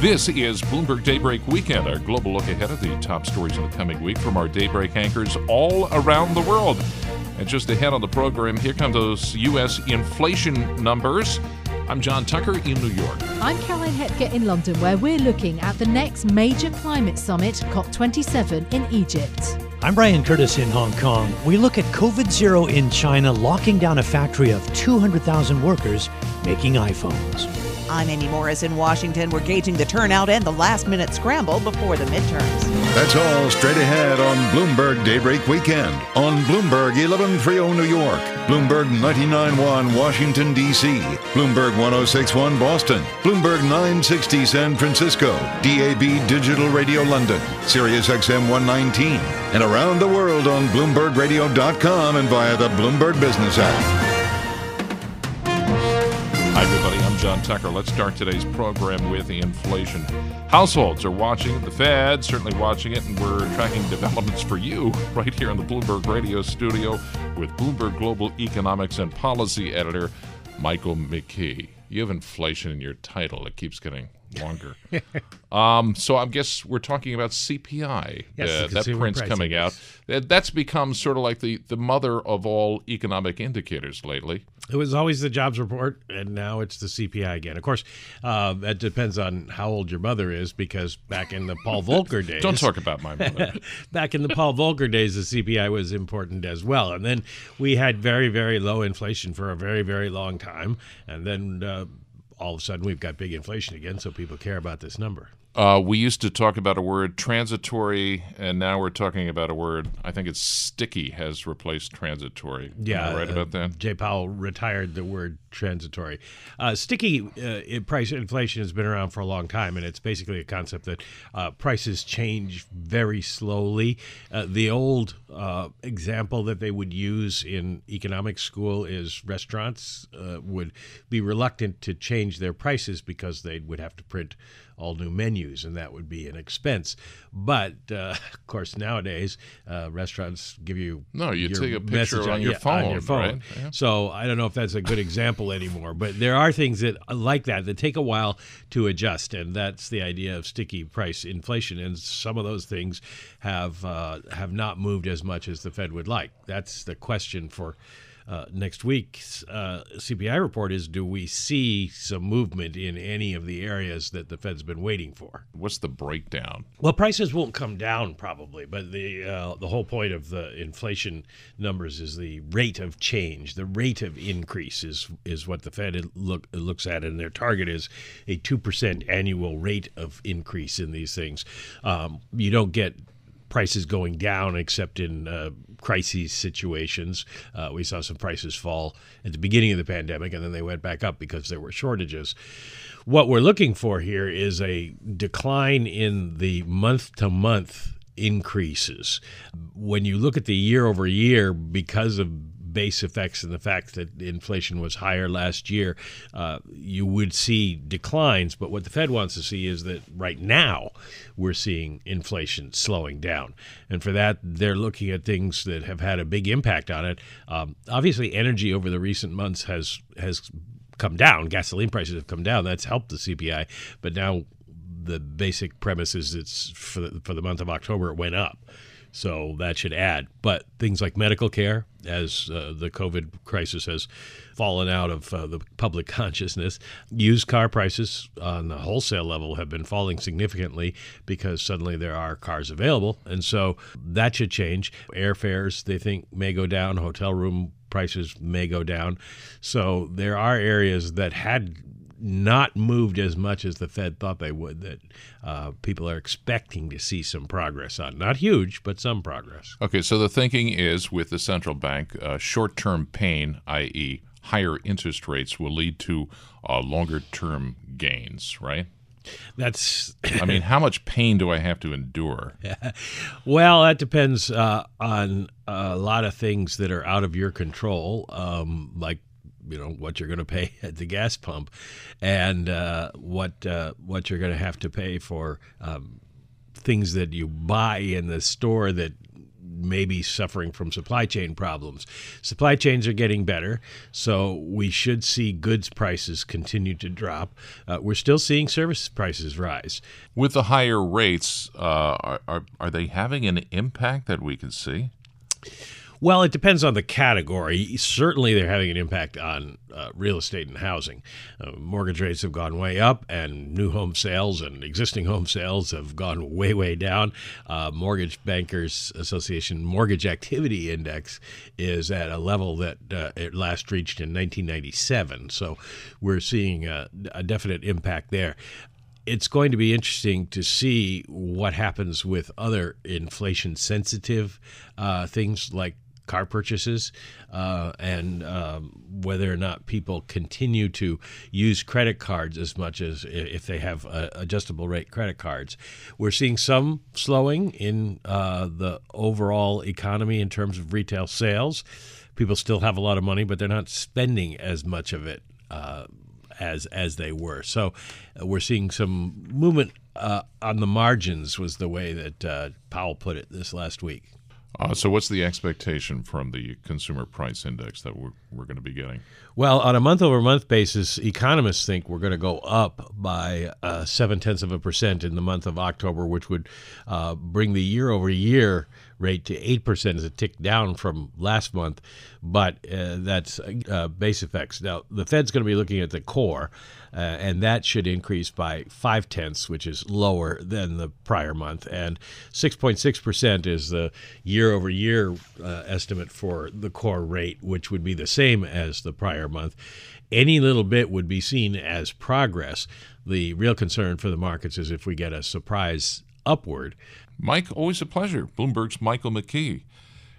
This is Bloomberg Daybreak Weekend, our global look ahead of the top stories in the coming week from our Daybreak anchors all around the world. And just ahead on the program, here come those U.S. inflation numbers. I'm John Tucker in New York. I'm Caroline Hepker in London, where we're looking at the next major climate summit, COP27, in Egypt. I'm Brian Curtis in Hong Kong. We look at COVID zero in China locking down a factory of 200,000 workers making iPhones. I'm Amy Morris in Washington. We're gauging the turnout and the last minute scramble before the midterms. That's all straight ahead on Bloomberg Daybreak Weekend on Bloomberg 1130 New York, Bloomberg 991 Washington, D.C., Bloomberg 1061 Boston, Bloomberg 960 San Francisco, DAB Digital Radio London, Sirius XM 119, and around the world on BloombergRadio.com and via the Bloomberg Business app. John Tucker. Let's start today's program with inflation. Households are watching the Fed certainly watching it, and we're tracking developments for you right here in the Bloomberg Radio studio with Bloomberg Global Economics and Policy Editor Michael McKee. You have inflation in your title. It keeps getting longer. um, so I guess we're talking about CPI. Yes, uh, that print's coming out. That- That's become sort of like the, the mother of all economic indicators lately. It was always the jobs report, and now it's the CPI again. Of course, uh, that depends on how old your mother is, because back in the Paul Volcker days, Don't talk about my mother. back in the Paul Volcker days, the CPI was important as well. And then we had very, very low inflation for a very, very long time, and then uh, all of a sudden we've got big inflation again, so people care about this number. Uh, we used to talk about a word transitory, and now we're talking about a word. I think it's sticky has replaced transitory. Yeah, right uh, about that. Jay Powell retired the word transitory. Uh, sticky uh, price inflation has been around for a long time, and it's basically a concept that uh, prices change very slowly. Uh, the old uh, example that they would use in economics school is restaurants uh, would be reluctant to change their prices because they would have to print all new menus, and that would be an expense. But uh, of course, nowadays uh, restaurants give you No, you take a picture message on your yeah, phone, on your phone. right? Yeah. So I don't know if that's a good example anymore, but there are things that like that that take a while to adjust, and that's the idea of sticky price inflation. And some of those things have uh, have not moved as much as the Fed would like. That's the question for. Uh, next week's uh, CPI report is: Do we see some movement in any of the areas that the Fed's been waiting for? What's the breakdown? Well, prices won't come down probably, but the uh, the whole point of the inflation numbers is the rate of change, the rate of increase is is what the Fed look looks at, and their target is a two percent annual rate of increase in these things. Um, you don't get prices going down except in uh, crises situations. Uh, we saw some prices fall at the beginning of the pandemic and then they went back up because there were shortages. What we're looking for here is a decline in the month to month increases. When you look at the year over year, because of base effects and the fact that inflation was higher last year, uh, you would see declines. But what the Fed wants to see is that right now we're seeing inflation slowing down. And for that, they're looking at things that have had a big impact on it. Um, obviously, energy over the recent months has has come down. Gasoline prices have come down. That's helped the CPI. But now the basic premise is it's for the, for the month of October it went up. So that should add. But things like medical care, as uh, the COVID crisis has fallen out of uh, the public consciousness, used car prices on the wholesale level have been falling significantly because suddenly there are cars available. And so that should change. Airfares, they think, may go down. Hotel room prices may go down. So there are areas that had not moved as much as the Fed thought they would, that uh, people are expecting to see some progress on. Not huge, but some progress. Okay, so the thinking is with the central bank, uh, short term pain, i.e., higher interest rates will lead to uh, longer term gains, right? That's. I mean, how much pain do I have to endure? well, that depends uh, on a lot of things that are out of your control, um, like you know what you're going to pay at the gas pump, and uh, what uh, what you're going to have to pay for um, things that you buy in the store that maybe suffering from supply chain problems. Supply chains are getting better, so we should see goods prices continue to drop. Uh, we're still seeing service prices rise. With the higher rates, uh, are, are, are they having an impact that we can see? Well, it depends on the category. Certainly, they're having an impact on uh, real estate and housing. Uh, mortgage rates have gone way up, and new home sales and existing home sales have gone way, way down. Uh, mortgage Bankers Association Mortgage Activity Index is at a level that uh, it last reached in 1997. So we're seeing a, a definite impact there it's going to be interesting to see what happens with other inflation sensitive uh, things like car purchases uh, and um, whether or not people continue to use credit cards as much as if they have uh, adjustable rate credit cards. We're seeing some slowing in uh, the overall economy in terms of retail sales. People still have a lot of money, but they're not spending as much of it uh, as as they were. So uh, we're seeing some movement uh, on the margins, was the way that uh, Powell put it this last week. Uh, so, what's the expectation from the consumer price index that we're, we're going to be getting? Well, on a month over month basis, economists think we're going to go up by uh, seven tenths of a percent in the month of October, which would uh, bring the year over year rate to 8% as a tick down from last month, but uh, that's uh, base effects. Now, the Fed's going to be looking at the core, uh, and that should increase by five tenths, which is lower than the prior month. And 6.6% is the year over year estimate for the core rate, which would be the same as the prior month. Any little bit would be seen as progress. The real concern for the markets is if we get a surprise upward. Mike, always a pleasure. Bloomberg's Michael McKee.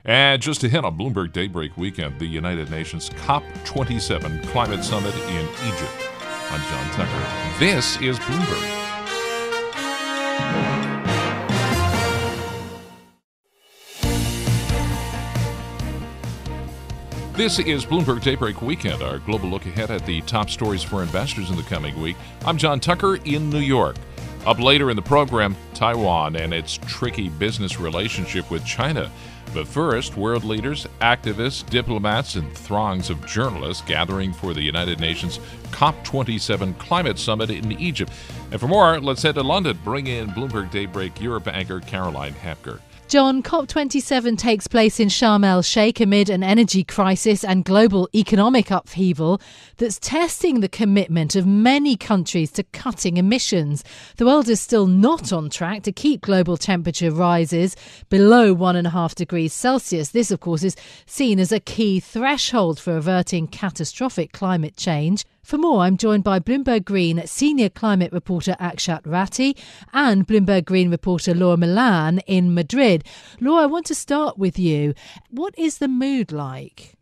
And just a hint on Bloomberg Daybreak Weekend, the United Nations COP27 Climate Summit in Egypt. I'm John Tucker. This is Bloomberg. This is Bloomberg Daybreak Weekend, our global look ahead at the top stories for investors in the coming week. I'm John Tucker in New York. Up later in the program, Taiwan and its tricky business relationship with China. But first, world leaders, activists, diplomats, and throngs of journalists gathering for the United Nations COP27 Climate Summit in Egypt. And for more, let's head to London. Bring in Bloomberg Daybreak Europe anchor Caroline Hepker. John, COP27 takes place in Sharm el Sheikh amid an energy crisis and global economic upheaval that's testing the commitment of many countries to cutting emissions. The world is still not on track to keep global temperature rises below 1.5 degrees Celsius. This, of course, is seen as a key threshold for averting catastrophic climate change. For more, I'm joined by Bloomberg Green senior climate reporter Akshat Rathi and Bloomberg Green reporter Laura Millan in Madrid. Laura, I want to start with you. What is the mood like?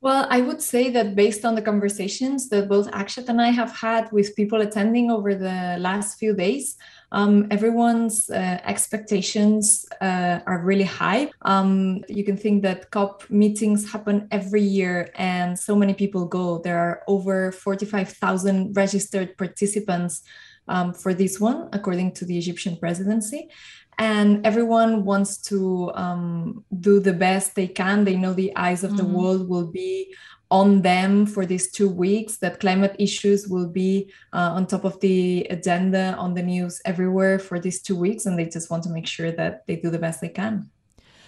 Well, I would say that based on the conversations that both Akshat and I have had with people attending over the last few days, um, everyone's uh, expectations uh, are really high. Um, you can think that COP meetings happen every year and so many people go. There are over 45,000 registered participants um, for this one, according to the Egyptian presidency and everyone wants to um, do the best they can they know the eyes of mm-hmm. the world will be on them for these two weeks that climate issues will be uh, on top of the agenda on the news everywhere for these two weeks and they just want to make sure that they do the best they can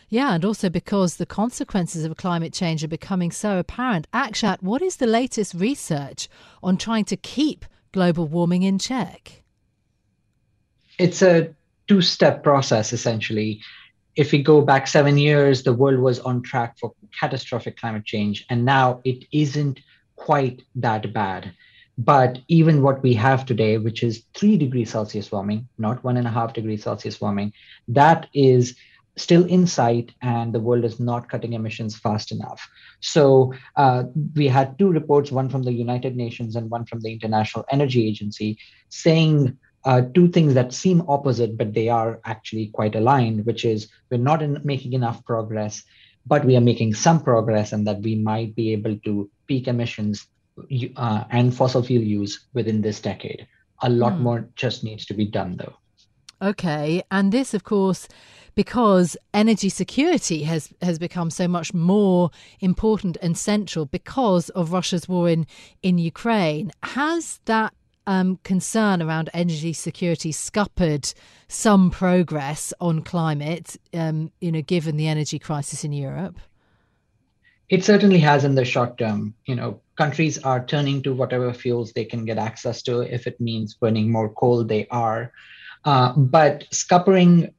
yeah, and also because the consequences of climate change are becoming so apparent. Akshat, what is the latest research on trying to keep global warming in check? It's a two step process essentially. If we go back seven years, the world was on track for catastrophic climate change, and now it isn't quite that bad. But even what we have today, which is three degrees Celsius warming, not one and a half degrees Celsius warming, that is still in sight and the world is not cutting emissions fast enough. So uh, we had two reports, one from the United Nations and one from the International Energy Agency, saying uh, two things that seem opposite, but they are actually quite aligned, which is we're not in, making enough progress, but we are making some progress and that we might be able to peak emissions uh, and fossil fuel use within this decade. A lot mm. more just needs to be done, though. Okay. And this, of course, because energy security has, has become so much more important and central because of Russia's war in, in Ukraine. Has that um, concern around energy security scuppered some progress on climate, um, you know, given the energy crisis in Europe? It certainly has in the short term. You know, countries are turning to whatever fuels they can get access to. If it means burning more coal, they are. Uh, but scuppering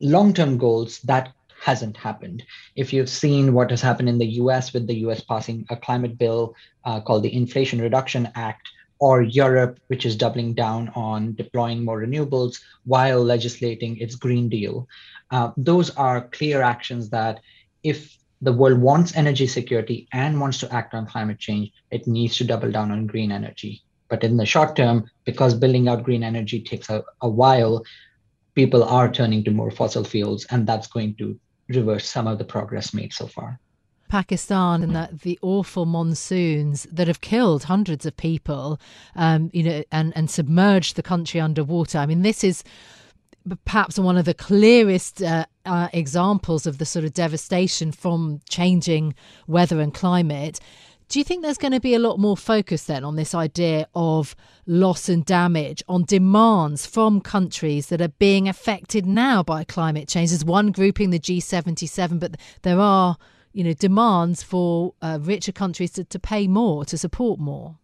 long term goals, that hasn't happened. If you've seen what has happened in the US with the US passing a climate bill uh, called the Inflation Reduction Act, or Europe, which is doubling down on deploying more renewables while legislating its Green Deal, uh, those are clear actions that if the world wants energy security and wants to act on climate change, it needs to double down on green energy. But in the short term, because building out green energy takes a, a while, people are turning to more fossil fuels, and that's going to reverse some of the progress made so far. Pakistan and that the awful monsoons that have killed hundreds of people, um, you know, and, and submerged the country underwater. I mean, this is perhaps one of the clearest uh, uh, examples of the sort of devastation from changing weather and climate. Do you think there's going to be a lot more focus then on this idea of loss and damage, on demands from countries that are being affected now by climate change? There's one grouping, the G77, but there are, you know, demands for uh, richer countries to, to pay more, to support more.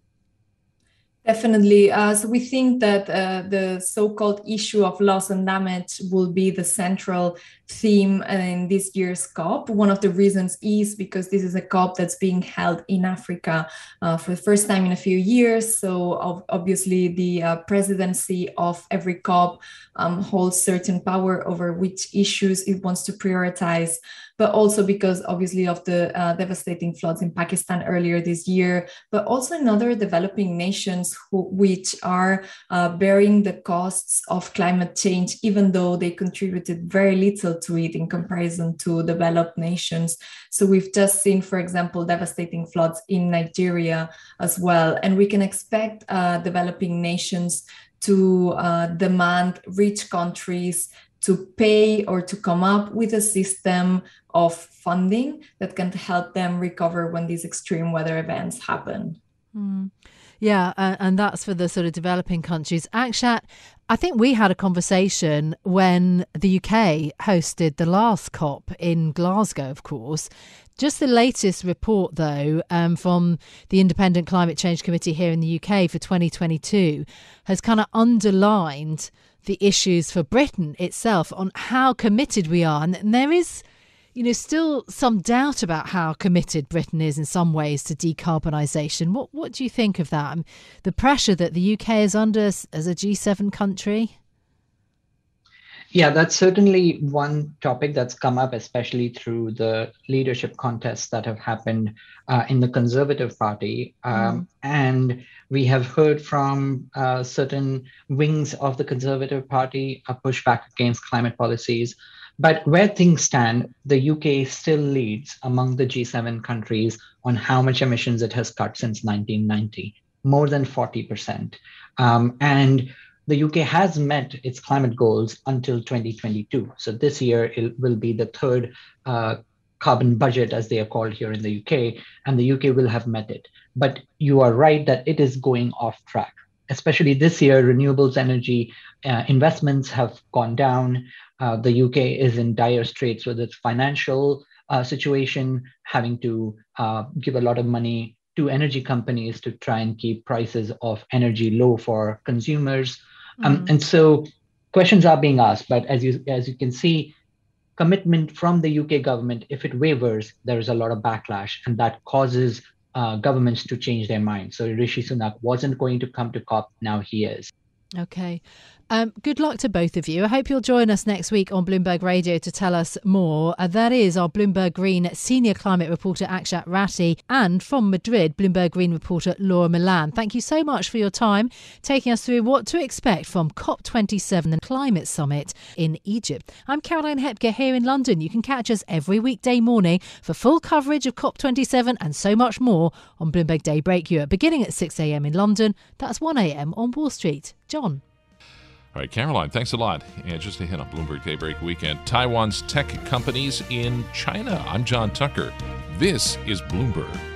Definitely. Uh, so we think that uh, the so-called issue of loss and damage will be the central theme in this year's COP. One of the reasons is because this is a COP that's being held in Africa uh, for the first time in a few years. So obviously the uh, presidency of every COP um, holds certain power over which issues it wants to prioritize but also because obviously of the uh, devastating floods in Pakistan earlier this year, but also in other developing nations who, which are uh, bearing the costs of climate change, even though they contributed very little to it in comparison to developed nations. So we've just seen, for example, devastating floods in Nigeria as well. And we can expect uh, developing nations to uh, demand rich countries to pay or to come up with a system of funding that can help them recover when these extreme weather events happen. Mm. Yeah, uh, and that's for the sort of developing countries. Akshat, I think we had a conversation when the UK hosted the last COP in Glasgow, of course. Just the latest report, though, um, from the Independent Climate Change Committee here in the UK for 2022 has kind of underlined the issues for Britain itself on how committed we are. And there is you know, still some doubt about how committed Britain is in some ways to decarbonisation. What what do you think of that? The pressure that the UK is under as a G7 country? Yeah, that's certainly one topic that's come up, especially through the leadership contests that have happened uh, in the Conservative Party. Um, mm. And we have heard from uh, certain wings of the Conservative Party a pushback against climate policies. But where things stand, the UK still leads among the G7 countries on how much emissions it has cut since 1990, more than 40%. Um, and the UK has met its climate goals until 2022. So this year it will be the third uh, carbon budget, as they are called here in the UK, and the UK will have met it. But you are right that it is going off track. Especially this year, renewables energy uh, investments have gone down. Uh, the UK is in dire straits with its financial uh, situation, having to uh, give a lot of money to energy companies to try and keep prices of energy low for consumers. Um, mm. And so questions are being asked, but as you as you can see, commitment from the UK government, if it wavers, there is a lot of backlash, and that causes uh, governments to change their mind. So Rishi Sunak wasn't going to come to COP, now he is. Okay. Um, good luck to both of you. I hope you'll join us next week on Bloomberg Radio to tell us more. Uh, that is our Bloomberg Green senior climate reporter Akshat Rathi and from Madrid, Bloomberg Green reporter Laura Millan. Thank you so much for your time taking us through what to expect from COP27 and Climate Summit in Egypt. I'm Caroline Hepker here in London. You can catch us every weekday morning for full coverage of COP27 and so much more on Bloomberg Daybreak Europe, beginning at 6 a.m. in London. That's 1 a.m. on Wall Street. John. All right, Caroline, thanks a lot. And just a hint on Bloomberg Daybreak Weekend Taiwan's tech companies in China. I'm John Tucker. This is Bloomberg.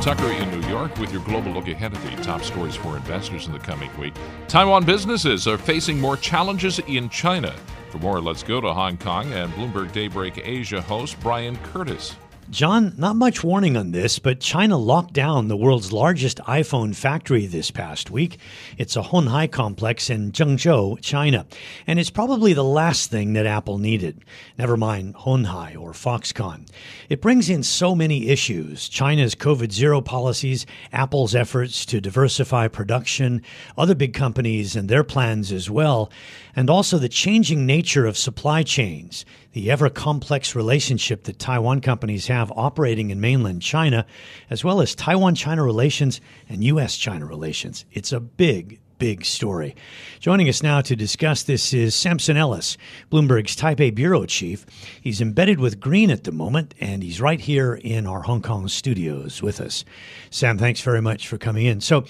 Tucker in New York with your global look ahead at the top stories for investors in the coming week. Taiwan businesses are facing more challenges in China. For more, let's go to Hong Kong and Bloomberg Daybreak Asia host Brian Curtis. John, not much warning on this, but China locked down the world's largest iPhone factory this past week. It's a Hon Hai complex in Zhengzhou, China. And it's probably the last thing that Apple needed. Never mind Hon Hai or Foxconn. It brings in so many issues China's COVID zero policies, Apple's efforts to diversify production, other big companies and their plans as well, and also the changing nature of supply chains the ever complex relationship that Taiwan companies have operating in mainland China, as well as Taiwan China relations and U.S. China relations. It's a big, big story. Joining us now to discuss this is Samson Ellis, Bloomberg's Taipei bureau chief. He's embedded with Green at the moment, and he's right here in our Hong Kong studios with us. Sam, thanks very much for coming in. So,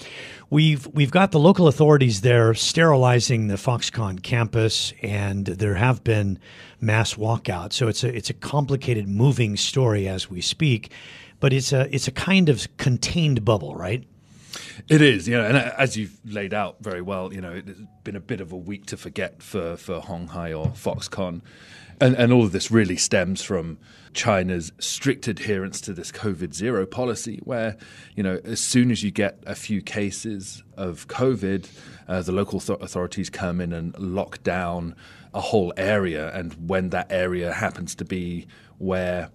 we've we've got the local authorities there sterilizing the Foxconn campus, and there have been mass walkouts. So it's a it's a complicated, moving story as we speak, but it's a it's a kind of contained bubble, right? It is, you know, and as you've laid out very well, you know, it's been a bit of a week to forget for for Hon Hai or Foxconn, and and all of this really stems from China's strict adherence to this COVID zero policy, where you know as soon as you get a few cases of COVID, uh, the local th- authorities come in and lock down a whole area, and when that area happens to be where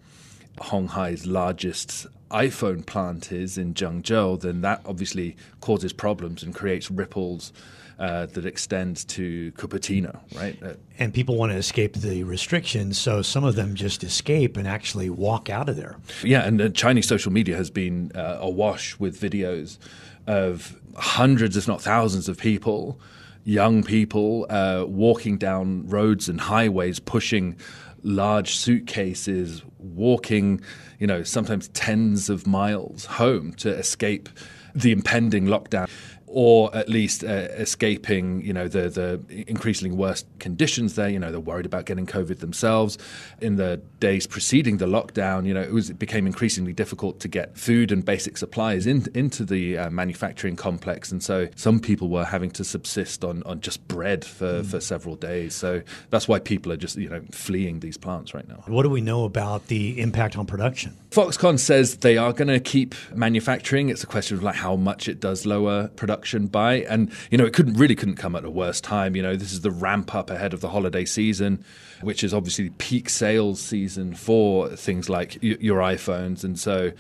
Hon Hai's largest iPhone plant is in Zhengzhou, then that obviously causes problems and creates ripples uh, that extends to Cupertino, right? Uh, and people want to escape the restrictions, so some of them just escape and actually walk out of there. Yeah, and uh, Chinese social media has been uh, awash with videos of hundreds, if not thousands, of people, young people, uh, walking down roads and highways, pushing large suitcases, walking, you know, sometimes tens of miles home to escape the impending lockdown or at least uh, escaping, you know, the the increasingly worse conditions there. You know, they're worried about getting COVID themselves. In the days preceding the lockdown, you know, it was it became increasingly difficult to get food and basic supplies in, into the uh, manufacturing complex, and so some people were having to subsist on on just bread for, mm. for several days. So that's why people are just you know fleeing these plants right now. What do we know about the impact on production? Foxconn says they are going to keep manufacturing. It's a question of like how much it does lower production production by. And, you know, it couldn't really couldn't come at a worse time. You know, this is the ramp up ahead of the holiday season, which is obviously peak sales season for things like y- your iPhones. And so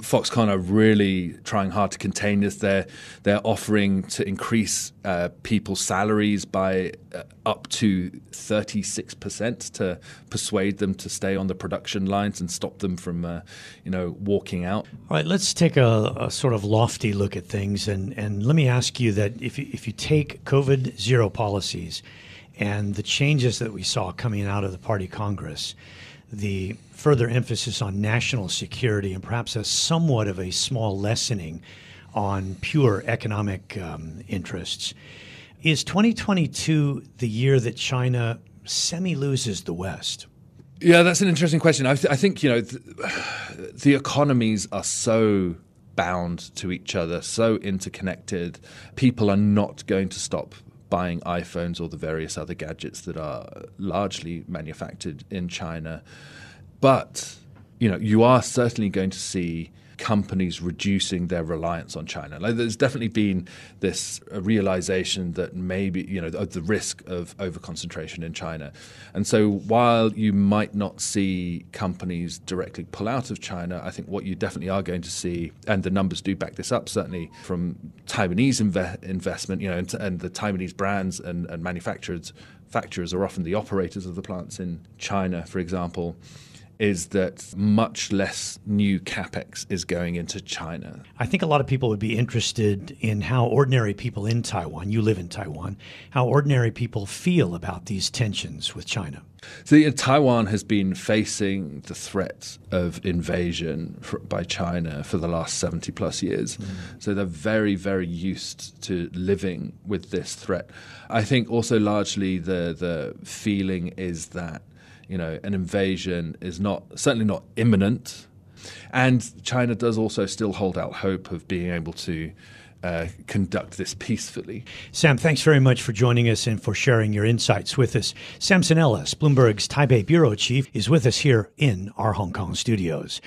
Foxconn are really trying hard to contain this. They're they're offering to increase uh, people's salaries by uh, up to thirty six percent to persuade them to stay on the production lines and stop them from, uh, you know, walking out. All right, let's take a, a, sort of lofty look at things, and and let me ask you that if you, if you take COVID zero policies and the changes that we saw coming out of the party Congress the further emphasis on national security and perhaps a somewhat of a small lessening on pure economic um, interests. Is 2022 the year that China semi loses the West? Yeah, that's an interesting question. I, th- I think, you know, th- the economies are so bound to each other, so interconnected. People are not going to stop buying iPhones or the various other gadgets that are largely manufactured in China. But, you know, you are certainly going to see companies reducing their reliance on China. Like there's definitely been this uh, realization that maybe you know the risk of overconcentration in China, and so while you might not see companies directly pull out of China, I think what you definitely are going to see, and the numbers do back this up, certainly from Taiwanese inve- investment, you know, and, and the Taiwanese brands and, and manufacturers. Facturers are often the operators of the plants in China, for example is that much less new capex is going into China. I think a lot of people would be interested in how ordinary people in Taiwan, you live in Taiwan, how ordinary people feel about these tensions with China. So you know, Taiwan has been facing the threat of invasion for, by China for the last 70 plus years. Mm. So they're very, very used to living with this threat. I think also largely the, the feeling is that you know, an invasion is not certainly not imminent, and China does also still hold out hope of being able to. Uh, conduct this peacefully. Sam, thanks very much for joining us and for sharing your insights with us. Samson Ellis, Bloomberg's Taipei bureau chief, is with us here in our Hong Kong studios.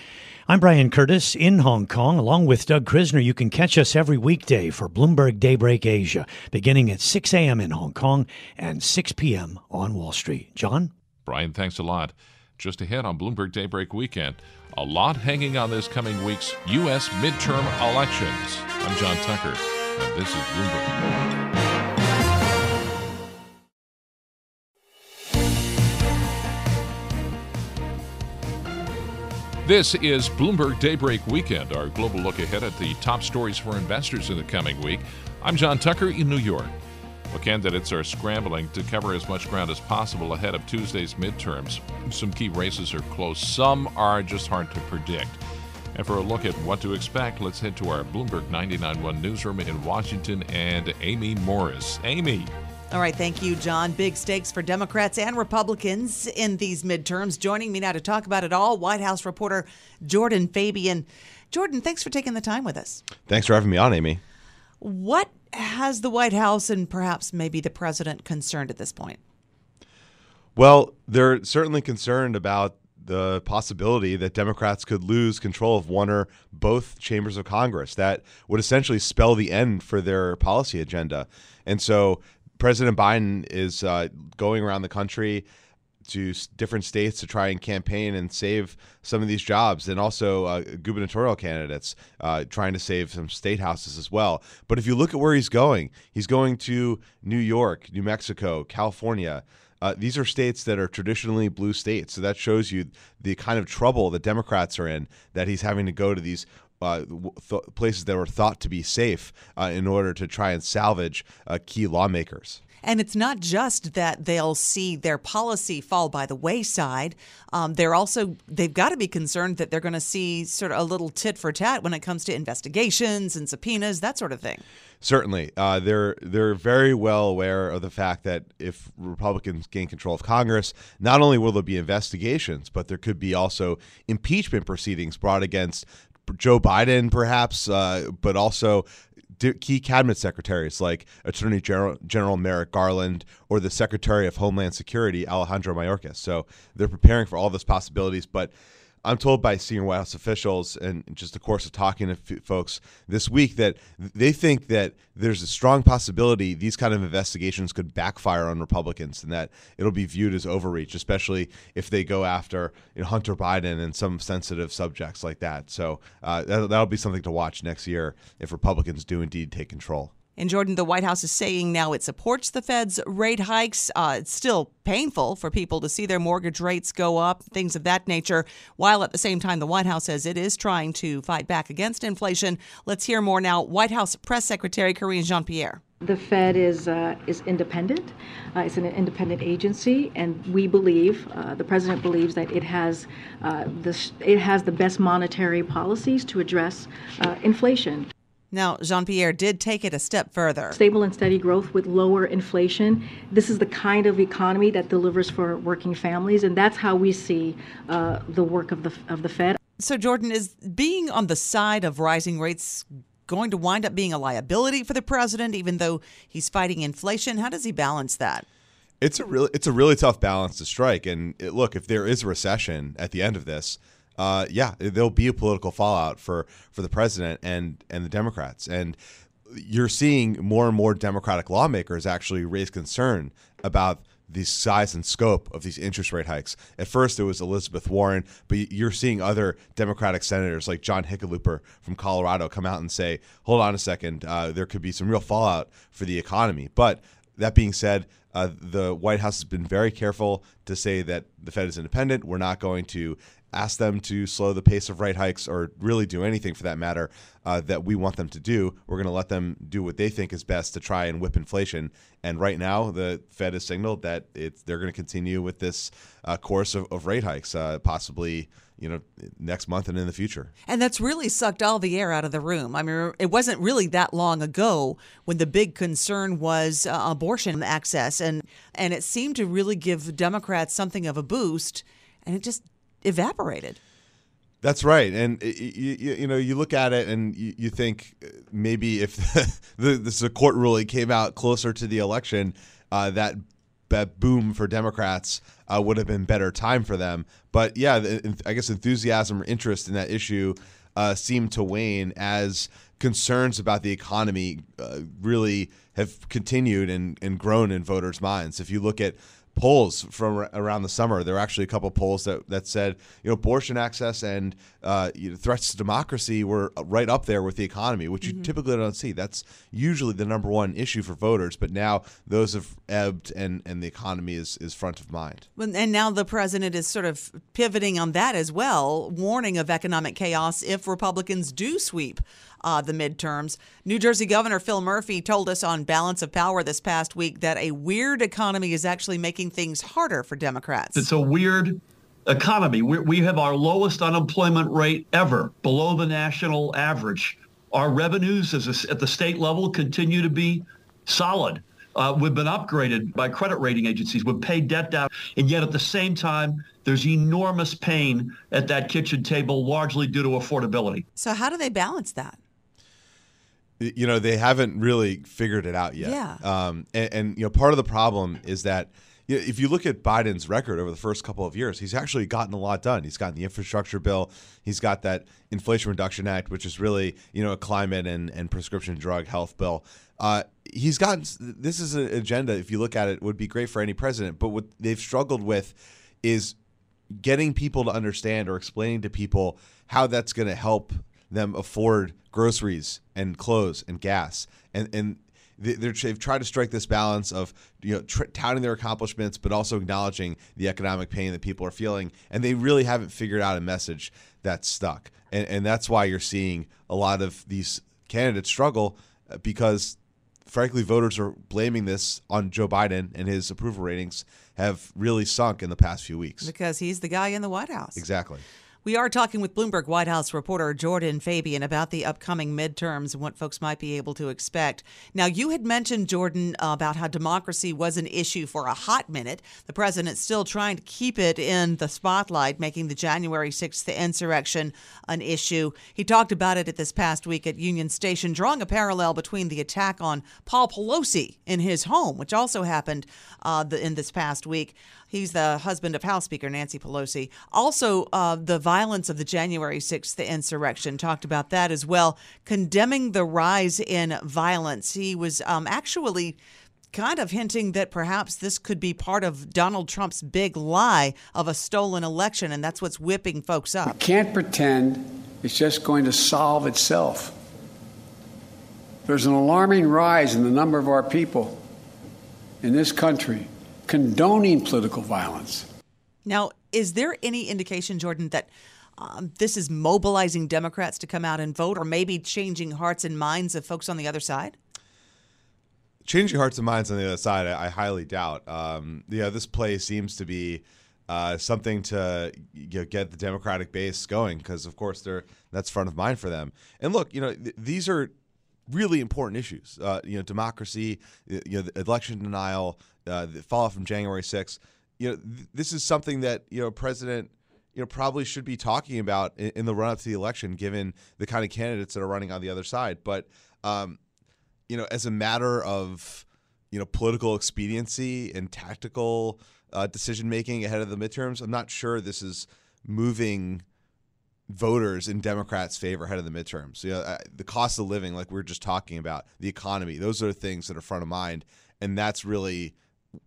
I'm Brian Curtis in Hong Kong, along with Doug Krisner. You can catch us every weekday for Bloomberg Daybreak Asia, beginning at 6 a.m. in Hong Kong and 6 p.m. on Wall Street. John? Brian, thanks a lot. Just ahead on Bloomberg Daybreak Weekend, a lot hanging on this coming week's U.S. midterm elections. I'm John Tucker, and this is Bloomberg. This is Bloomberg Daybreak Weekend, our global look ahead at the top stories for investors in the coming week. I'm John Tucker in New York. Well, candidates are scrambling to cover as much ground as possible ahead of Tuesday's midterms. Some key races are close, some are just hard to predict. And for a look at what to expect, let's head to our Bloomberg 99.1 newsroom in Washington and Amy Morris. Amy. All right, thank you, John. Big stakes for Democrats and Republicans in these midterms. Joining me now to talk about it all, White House reporter Jordan Fabian. Jordan, thanks for taking the time with us. Thanks for having me on, Amy. What has the White House and perhaps maybe the president concerned at this point? Well, they're certainly concerned about the possibility that Democrats could lose control of one or both chambers of Congress. That would essentially spell the end for their policy agenda. And so President Biden is uh, going around the country to different states to try and campaign and save some of these jobs, and also uh, gubernatorial candidates uh, trying to save some state houses as well. But if you look at where he's going, he's going to New York, New Mexico, California. Uh, these are states that are traditionally blue states. So that shows you the kind of trouble the Democrats are in that he's having to go to these uh, th- places that were thought to be safe uh, in order to try and salvage uh, key lawmakers. And it's not just that they'll see their policy fall by the wayside. Um, they're also they've got to be concerned that they're going to see sort of a little tit for tat when it comes to investigations and subpoenas, that sort of thing. Certainly, uh, they're they're very well aware of the fact that if Republicans gain control of Congress, not only will there be investigations, but there could be also impeachment proceedings brought against Joe Biden, perhaps, uh, but also key cabinet secretaries like Attorney General, General Merrick Garland or the Secretary of Homeland Security Alejandro Mayorkas. So they're preparing for all those possibilities, but I'm told by senior White House officials and just the course of talking to f- folks this week that they think that there's a strong possibility these kind of investigations could backfire on Republicans and that it'll be viewed as overreach, especially if they go after you know, Hunter Biden and some sensitive subjects like that. So uh, that, that'll be something to watch next year if Republicans do indeed take control. And Jordan, the White House is saying now it supports the Fed's rate hikes. Uh, it's still painful for people to see their mortgage rates go up, things of that nature, while at the same time, the White House says it is trying to fight back against inflation. Let's hear more now. White House Press Secretary Karine Jean Pierre. The Fed is uh, is independent. Uh, it's an independent agency, and we believe uh, the president believes that it has uh, this it has the best monetary policies to address uh, inflation. Now, Jean Pierre did take it a step further. Stable and steady growth with lower inflation. This is the kind of economy that delivers for working families, and that's how we see uh, the work of the of the Fed. So, Jordan, is being on the side of rising rates going to wind up being a liability for the president, even though he's fighting inflation? How does he balance that? It's a really it's a really tough balance to strike. And it, look, if there is a recession at the end of this, uh, yeah, there'll be a political fallout for for the president and and the Democrats. And you're seeing more and more Democratic lawmakers actually raise concern about the size and scope of these interest rate hikes. At first, it was Elizabeth Warren, but you're seeing other Democratic senators like John Hickenlooper from Colorado come out and say, "Hold on a second, uh, there could be some real fallout for the economy." But that being said, uh, the White House has been very careful to say that the Fed is independent. We're not going to ask them to slow the pace of rate hikes or really do anything for that matter uh, that we want them to do. We're going to let them do what they think is best to try and whip inflation. And right now, the Fed has signaled that it's they're going to continue with this uh, course of, of, rate hikes, uh, possibly you know next month and in the future. And that's really sucked all the air out of the room. I mean, it wasn't really that long ago when the big concern was uh, abortion access, and and it seemed to really give Democrats something of a boost, and it just evaporated. That's right, and you, you, you, know you look at it and you, you think uh, maybe if the, this court ruling came out closer to the election, uh, that that boom for Democrats uh, would have been better time for them. But yeah, the, I guess enthusiasm or interest in that issue uh, seemed to wane as concerns about the economy uh, really have continued and, and grown in voters' minds. If you look at polls from around the summer. There were actually a couple polls that, that said, you know, abortion access and uh, you know, threats to democracy were right up there with the economy, which mm-hmm. you typically don't see. That's usually the number one issue for voters, but now those have ebbed and, and the economy is, is front of mind. And now the president is sort of pivoting on that as well, warning of economic chaos if Republicans do sweep uh, the midterms. New Jersey Governor Phil Murphy told us on Balance of Power this past week that a weird economy is actually making things harder for Democrats. It's a weird economy. we we have our lowest unemployment rate ever, below the national average. Our revenues as a, at the state level continue to be solid. Uh, we've been upgraded by credit rating agencies. We've paid debt down. And yet at the same time, there's enormous pain at that kitchen table, largely due to affordability. So how do they balance that? You know they haven't really figured it out yet. Yeah. Um, and, and, you know part of the problem is that you know, if you look at Biden's record over the first couple of years, he's actually gotten a lot done. He's gotten the infrastructure bill. He's got that Inflation Reduction Act, which is really you know a climate and, and prescription drug health bill. Uh, he's gotten this is an agenda. If you look at it, would be great for any president. But what they've struggled with is getting people to understand or explaining to people how that's going to help them afford groceries and clothes and gas. And and they've tried to strike this balance of you know tr- touting their accomplishments, but also acknowledging the economic pain that people are feeling. And they really haven't figured out a message that's stuck. And and that's why you're seeing a lot of these candidates struggle uh, because frankly voters are blaming this on Joe Biden and his approval ratings have really sunk in the past few weeks because he's the guy in the White House. Exactly. We are talking with Bloomberg White House reporter Jordan Fabian about the upcoming midterms and what folks might be able to expect. Now, you had mentioned, Jordan, about how democracy was an issue for a hot minute. The president's still trying to keep it in the spotlight, making the January 6th insurrection an issue. He talked about it at this past week at Union Station, drawing a parallel between the attack on Paul Pelosi in his home, which also happened uh, in this past week. He's the husband of House Speaker Nancy Pelosi. Also, uh, the violence of the January 6th insurrection, talked about that as well, condemning the rise in violence. He was um, actually kind of hinting that perhaps this could be part of Donald Trump's big lie of a stolen election, and that's what's whipping folks up. We can't pretend it's just going to solve itself. There's an alarming rise in the number of our people in this country condoning political violence. Now, is there any indication, Jordan, that um, this is mobilizing Democrats to come out and vote, or maybe changing hearts and minds of folks on the other side? Changing hearts and minds on the other side, I, I highly doubt. Um, yeah, this play seems to be uh, something to you know, get the Democratic base going because, of course, they're that's front of mind for them. And look, you know, th- these are really important issues. Uh, you know, democracy, you know, election denial, uh, the fallout from January 6th. You know, th- this is something that you know President you know probably should be talking about in, in the run up to the election, given the kind of candidates that are running on the other side. But um, you know, as a matter of you know political expediency and tactical uh, decision making ahead of the midterms, I'm not sure this is moving voters in Democrats' favor ahead of the midterms. You know, the cost of living, like we are just talking about, the economy, those are things that are front of mind, and that's really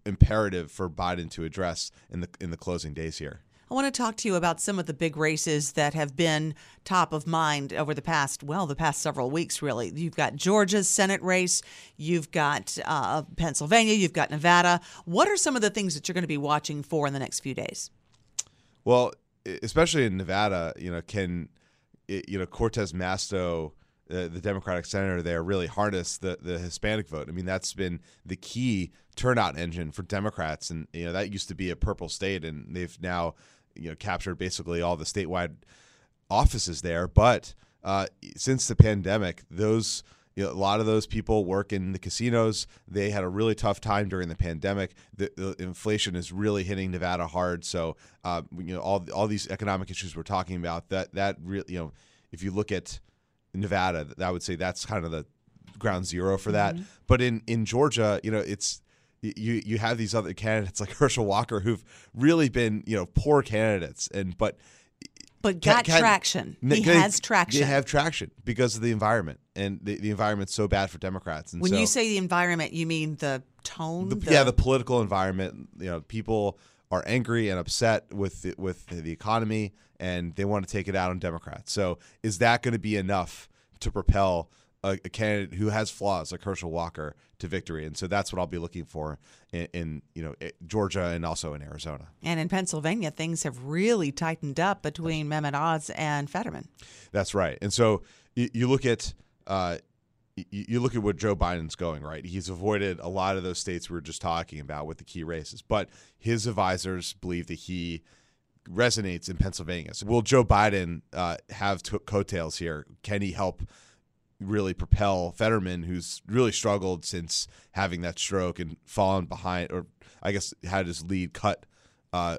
imperative for Biden to address in the in the closing days here. I want to talk to you about some of the big races that have been top of mind over the past, well, the past several weeks, really. You've got Georgia's Senate race, you've got uh, Pennsylvania, you've got Nevada. What are some of the things that you're going to be watching for in the next few days? Well, especially in Nevada, you know, can you know Cortez Masto, uh, the Democratic senator there, really harness the the Hispanic vote? I mean, that's been the key turnout engine for Democrats, and you know that used to be a purple state, and they've now you know captured basically all the statewide offices there. But uh, since the pandemic, those you know, a lot of those people work in the casinos. They had a really tough time during the pandemic. The, the inflation is really hitting Nevada hard. So, uh, you know, all all these economic issues we're talking about that that really, you know, if you look at Nevada, I would say that's kind of the ground zero for that. Mm-hmm. But in in Georgia, you know, it's you you have these other candidates like Herschel Walker who've really been you know poor candidates and but but got can, traction. He they, has traction. They have traction because of the environment, and the, the environment's so bad for Democrats. And when so, you say the environment, you mean the tone. The, the, yeah, the political environment. You know, people are angry and upset with the, with the economy, and they want to take it out on Democrats. So, is that going to be enough to propel a, a, candidate who has flaws like Herschel Walker to victory, and so that's what I'll be looking for in, in, you know Georgia and also in Arizona. And in Pennsylvania, things have really tightened up between Mehmet Oz and Fetterman. That's right, and so you, you look at. Uh, you look at what Joe Biden's going, right? He's avoided a lot of those states we were just talking about with the key races, but his advisors believe that he resonates in Pennsylvania. So will Joe Biden uh, have t- coattails here? Can he help really propel Fetterman, who's really struggled since having that stroke and fallen behind, or I guess had his lead cut uh,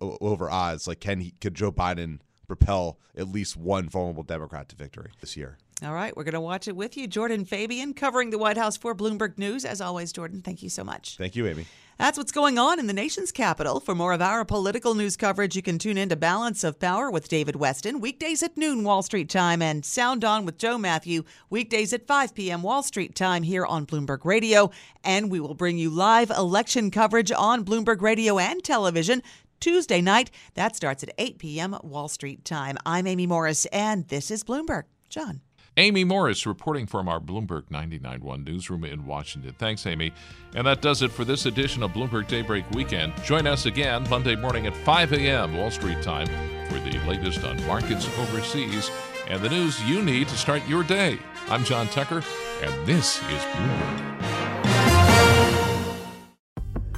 over Oz? Like, can he? Could Joe Biden propel at least one vulnerable Democrat to victory this year? All right, we're going to watch it with you. Jordan Fabian covering the White House for Bloomberg News. As always, Jordan, thank you so much. Thank you, Amy. That's what's going on in the nation's capital. For more of our political news coverage, you can tune in to Balance of Power with David Westin, weekdays at noon Wall Street time, and Sound On with Joe Matthew, weekdays at 5 p.m. Wall Street time here on Bloomberg Radio. And we will bring you live election coverage on Bloomberg Radio and television Tuesday night. That starts at 8 p.m. Wall Street time. I'm Amy Morris, and this is Bloomberg. John. Amy Morris reporting from our Bloomberg 99.1 newsroom in Washington. Thanks, Amy. And that does it for this edition of Bloomberg Daybreak Weekend. Join us again Monday morning at 5 a.m. Wall Street time for the latest on markets overseas and the news you need to start your day. I'm John Tucker, and this is Bloomberg.